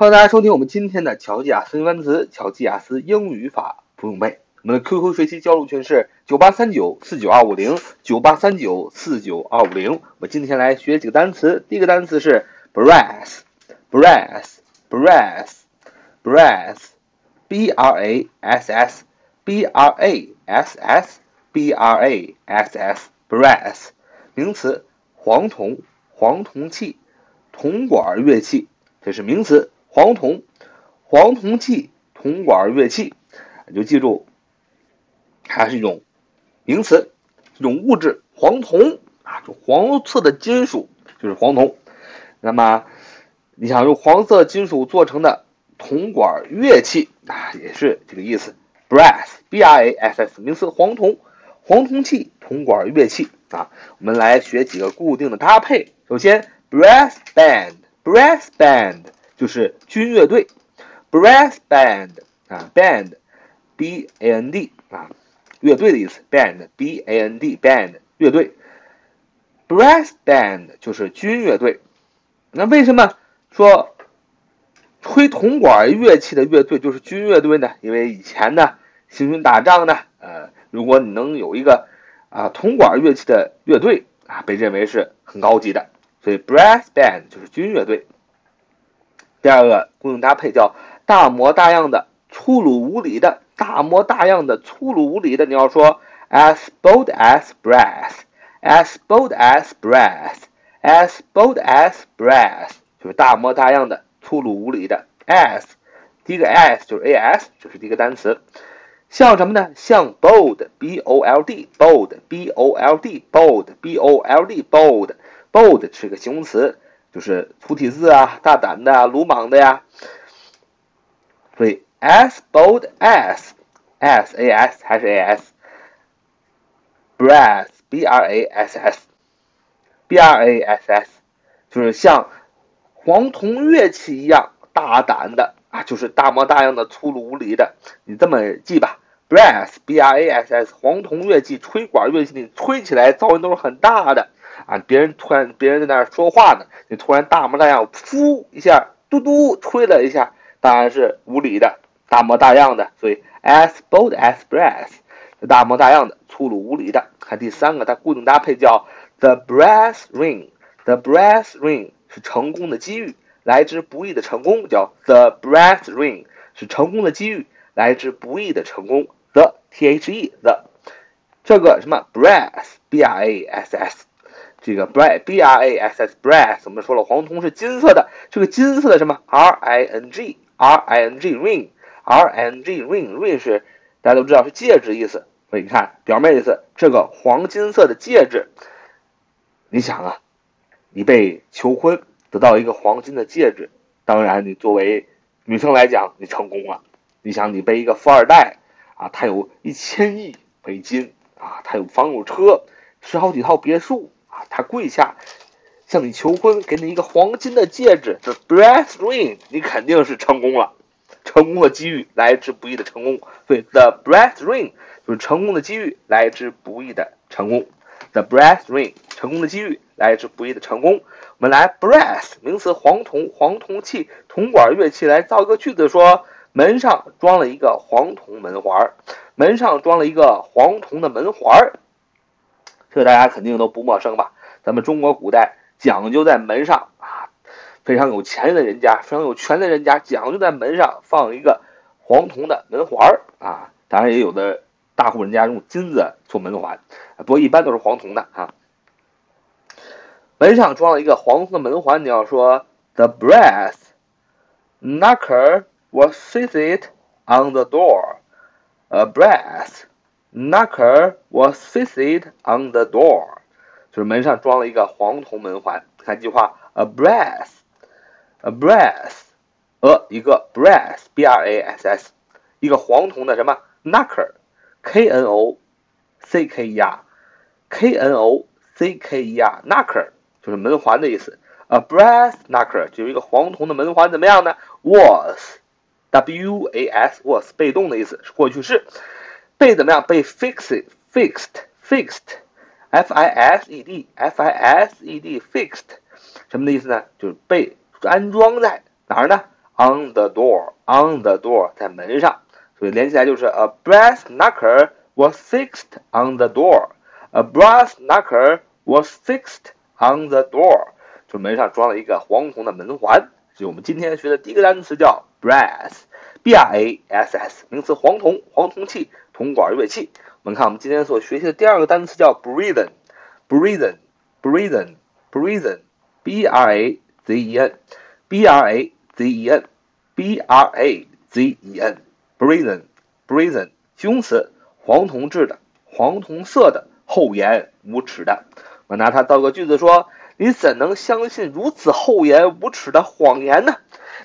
欢迎大家收听我们今天的乔吉雅思英文词、乔吉雅思英语法不用背。我们的 QQ 学习交流群是九八三九四九二五零九八三九四九二五零。我今天来学几个单词。第一个单词是 brass，brass，brass，brass，b r a s s，b r a s s，b r a s s，brass，名词，黄铜，黄铜器，铜管乐器，这是名词。黄铜，黄铜器，铜管乐器，你就记住，它是一种名词，一种物质，黄铜啊，就黄色的金属就是黄铜。那么，你想用黄色金属做成的铜管乐器啊，也是这个意思。brass，b r a s s，名词，黄铜，黄铜器，铜管乐器啊。我们来学几个固定的搭配。首先，brass band，brass band。就是军乐队，brass band 啊，band，b a n d 啊，乐队的意思，band，b a n d band 乐队，brass band 就是军乐队。那为什么说吹铜管乐器的乐队就是军乐队呢？因为以前呢，行军打仗呢，呃，如果你能有一个啊铜管乐器的乐队啊，被认为是很高级的，所以 brass band 就是军乐队。第二个固定搭配叫大模大样的、粗鲁无礼的。大模大样的、粗鲁无礼的，你要说 as bold as brass，as bold as brass，as bold as brass，就是大模大样的、粗鲁无礼的。as，第一个 as 就是 as，就是第一个单词。像什么呢？像 bold，b o l d，bold，b o l d，bold，b o l d，bold，bold 是个形容词。就是粗体字啊，大胆的、鲁莽的呀。所以，as bold as，as a s 还是 a s，brass，b r a s s，b r a s s，就是像黄铜乐器一样大胆的啊，就是大模大样的、粗鲁无礼的。你这么记吧，brass，b r a s s，黄铜乐器、吹管乐器，你吹起来噪音都是很大的。啊！别人突然，别人在那儿说话呢，你突然大模大样，噗一下，嘟嘟吹了一下，当然是无理的，大模大样的。所以，as bold as brass，大模大样的，粗鲁无礼的。看第三个，它固定搭配叫 the brass ring，the brass ring 是成功的机遇，来之不易的成功，叫 the brass ring 是成功的机遇，来之不易的成功。the t h e the 这个什么 brass b r a s s 这个 bra b r a s s brass 我们说了，黄铜是金色的。这个金色的什么 r i n g r i n g ring r i n g ring ring 是大家都知道是戒指意思。所以你看表面意思，这个黄金色的戒指，你想啊，你被求婚得到一个黄金的戒指，当然你作为女生来讲，你成功了。你想你被一个富二代啊，他有一千亿美金啊，他有房有车，十好几套别墅。跪下向你求婚，给你一个黄金的戒指，the brass ring，你肯定是成功了，成功的机遇来之不易的成功。所以 the brass ring 就是成功的机遇来之不易的成功，the brass ring 成功的机遇来之不易的成功。我们来 brass 名词黄铜，黄铜器，铜管乐器，来造一个句子，说门上装了一个黄铜门环，门上装了一个黄铜的门环。这个大家肯定都不陌生吧？咱们中国古代讲究在门上啊，非常有钱的人家，非常有权的人家讲究在门上放一个黄铜的门环儿啊。当然也有的大户人家用金子做门环，不过一般都是黄铜的啊。门上装了一个黄铜的门环，你要说 The brass knocker was fixed on the door. A brass knocker was fixed on the door. 就是门上装了一个黄铜门环。看这句话，a brass，a brass，呃一个 brass，b r a s s，一个黄铜的什么 knocker，k n o c k e r，k n o c k e r，knocker 就是门环的意思。a brass knocker 就是一个黄铜的门环，怎么样呢？was，w a s，was 被动的意思，是过去式。被怎么样？被 fixed，fixed，fixed。f i s e d f i s e d fixed 什么的意思呢？就是被安装在哪儿呢 on the door，on the door 在门上，所以连起来就是 a brass knocker was fixed on the door，a brass knocker was fixed on the door，就门上装了一个黄铜的门环。所以我们今天学的第一个单词叫 brass，b r a s s，名词黄铜，黄铜器，铜管乐器。 我们看我们今天所学习的第二个单词叫 brazen，brazen，brazen，brazen，b r a z e n，b r a z e n，b r a z e n，brazen，brazen，形容词，黄铜制的，黄铜色的，厚颜无耻的。我拿它造个句子说：你怎能相信如此厚颜无耻的谎言呢？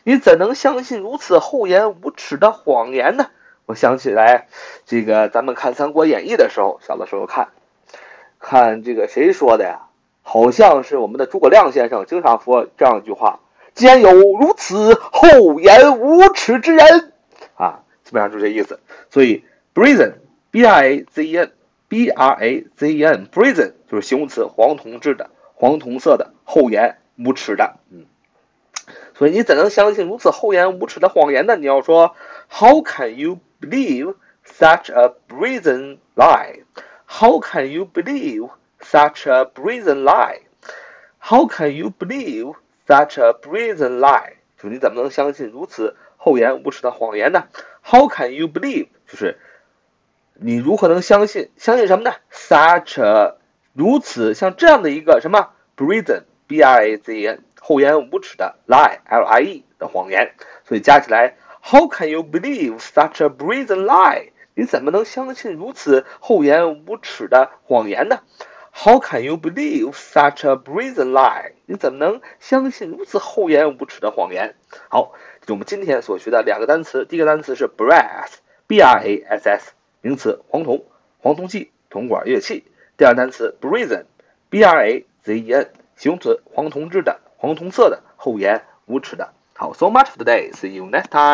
你怎能相信如此厚颜无耻的谎言呢？我想起来，这个咱们看《三国演义》的时候，小的时候看，看这个谁说的呀？好像是我们的诸葛亮先生经常说这样一句话：“既有如此厚颜无耻之人，啊，基本上就这意思。”所以，brazen，b r a z e n，b r a z e n，brazen 就是形容词，黄铜制的，黄铜色的，厚颜无耻的，嗯。所以你怎能相信如此厚颜无耻的谎言呢？你要说，How can you believe such a brazen lie? How can you believe such a brazen lie? How can you believe such a brazen lie? 就你怎么能相信如此厚颜无耻的谎言呢？How can you believe？就是你如何能相信？相信什么呢？Such a 如此像这样的一个什么 brazen b r a z e n 厚颜无耻的 lie l i e 的谎言，所以加起来 ，How can you believe such a brazen lie？你怎么能相信如此厚颜无耻的谎言呢？How can you believe such a brazen lie？你怎么能相信如此厚颜无耻的谎言？好，这是我们今天所学的两个单词。第一个单词是 brass，b r a s s，名词，黄铜，黄铜器，铜管乐器。第二个单词 brazen，b r a z e n，形容词，黄铜制的。黄铜色的，厚颜无耻的。好，so much for today. See you next time.